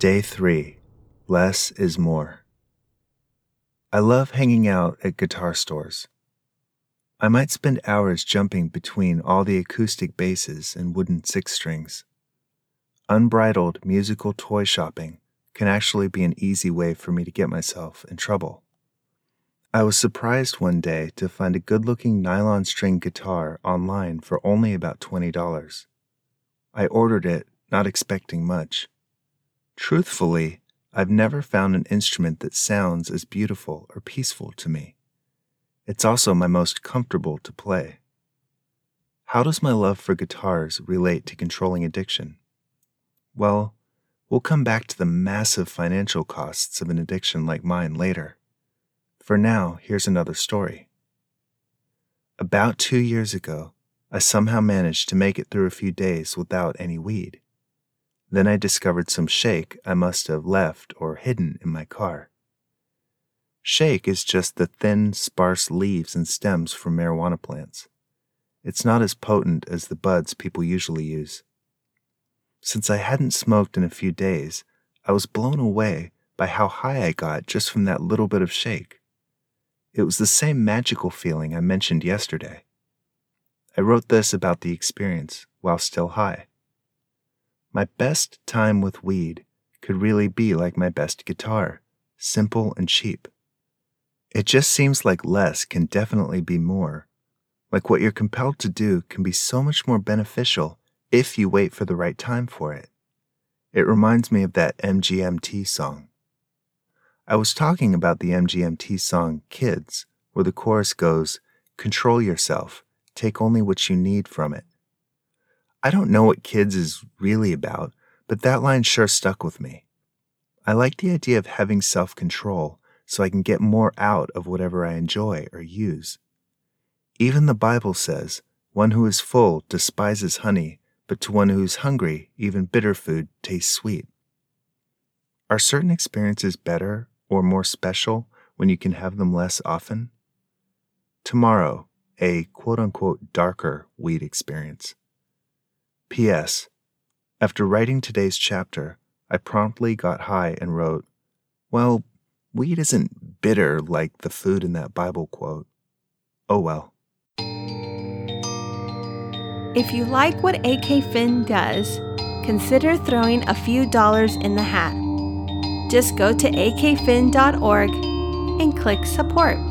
Day 3 Less is More. I love hanging out at guitar stores. I might spend hours jumping between all the acoustic basses and wooden six strings. Unbridled musical toy shopping can actually be an easy way for me to get myself in trouble. I was surprised one day to find a good looking nylon string guitar online for only about $20. I ordered it, not expecting much. Truthfully, I've never found an instrument that sounds as beautiful or peaceful to me. It's also my most comfortable to play. How does my love for guitars relate to controlling addiction? Well, we'll come back to the massive financial costs of an addiction like mine later. For now, here's another story. About two years ago, I somehow managed to make it through a few days without any weed. Then I discovered some shake I must have left or hidden in my car. Shake is just the thin, sparse leaves and stems from marijuana plants. It's not as potent as the buds people usually use. Since I hadn't smoked in a few days, I was blown away by how high I got just from that little bit of shake. It was the same magical feeling I mentioned yesterday. I wrote this about the experience while still high. My best time with weed could really be like my best guitar, simple and cheap. It just seems like less can definitely be more. Like what you're compelled to do can be so much more beneficial if you wait for the right time for it. It reminds me of that MGMT song. I was talking about the MGMT song Kids, where the chorus goes, Control yourself, take only what you need from it. I don't know what Kids is really about, but that line sure stuck with me. I like the idea of having self control so I can get more out of whatever I enjoy or use. Even the Bible says, One who is full despises honey, but to one who is hungry, even bitter food tastes sweet. Are certain experiences better or more special when you can have them less often? Tomorrow, a quote unquote darker weed experience. P.S. After writing today's chapter, I promptly got high and wrote, Well, weed isn't bitter like the food in that Bible quote. Oh well. If you like what AK Fin does, consider throwing a few dollars in the hat. Just go to akfin.org and click support.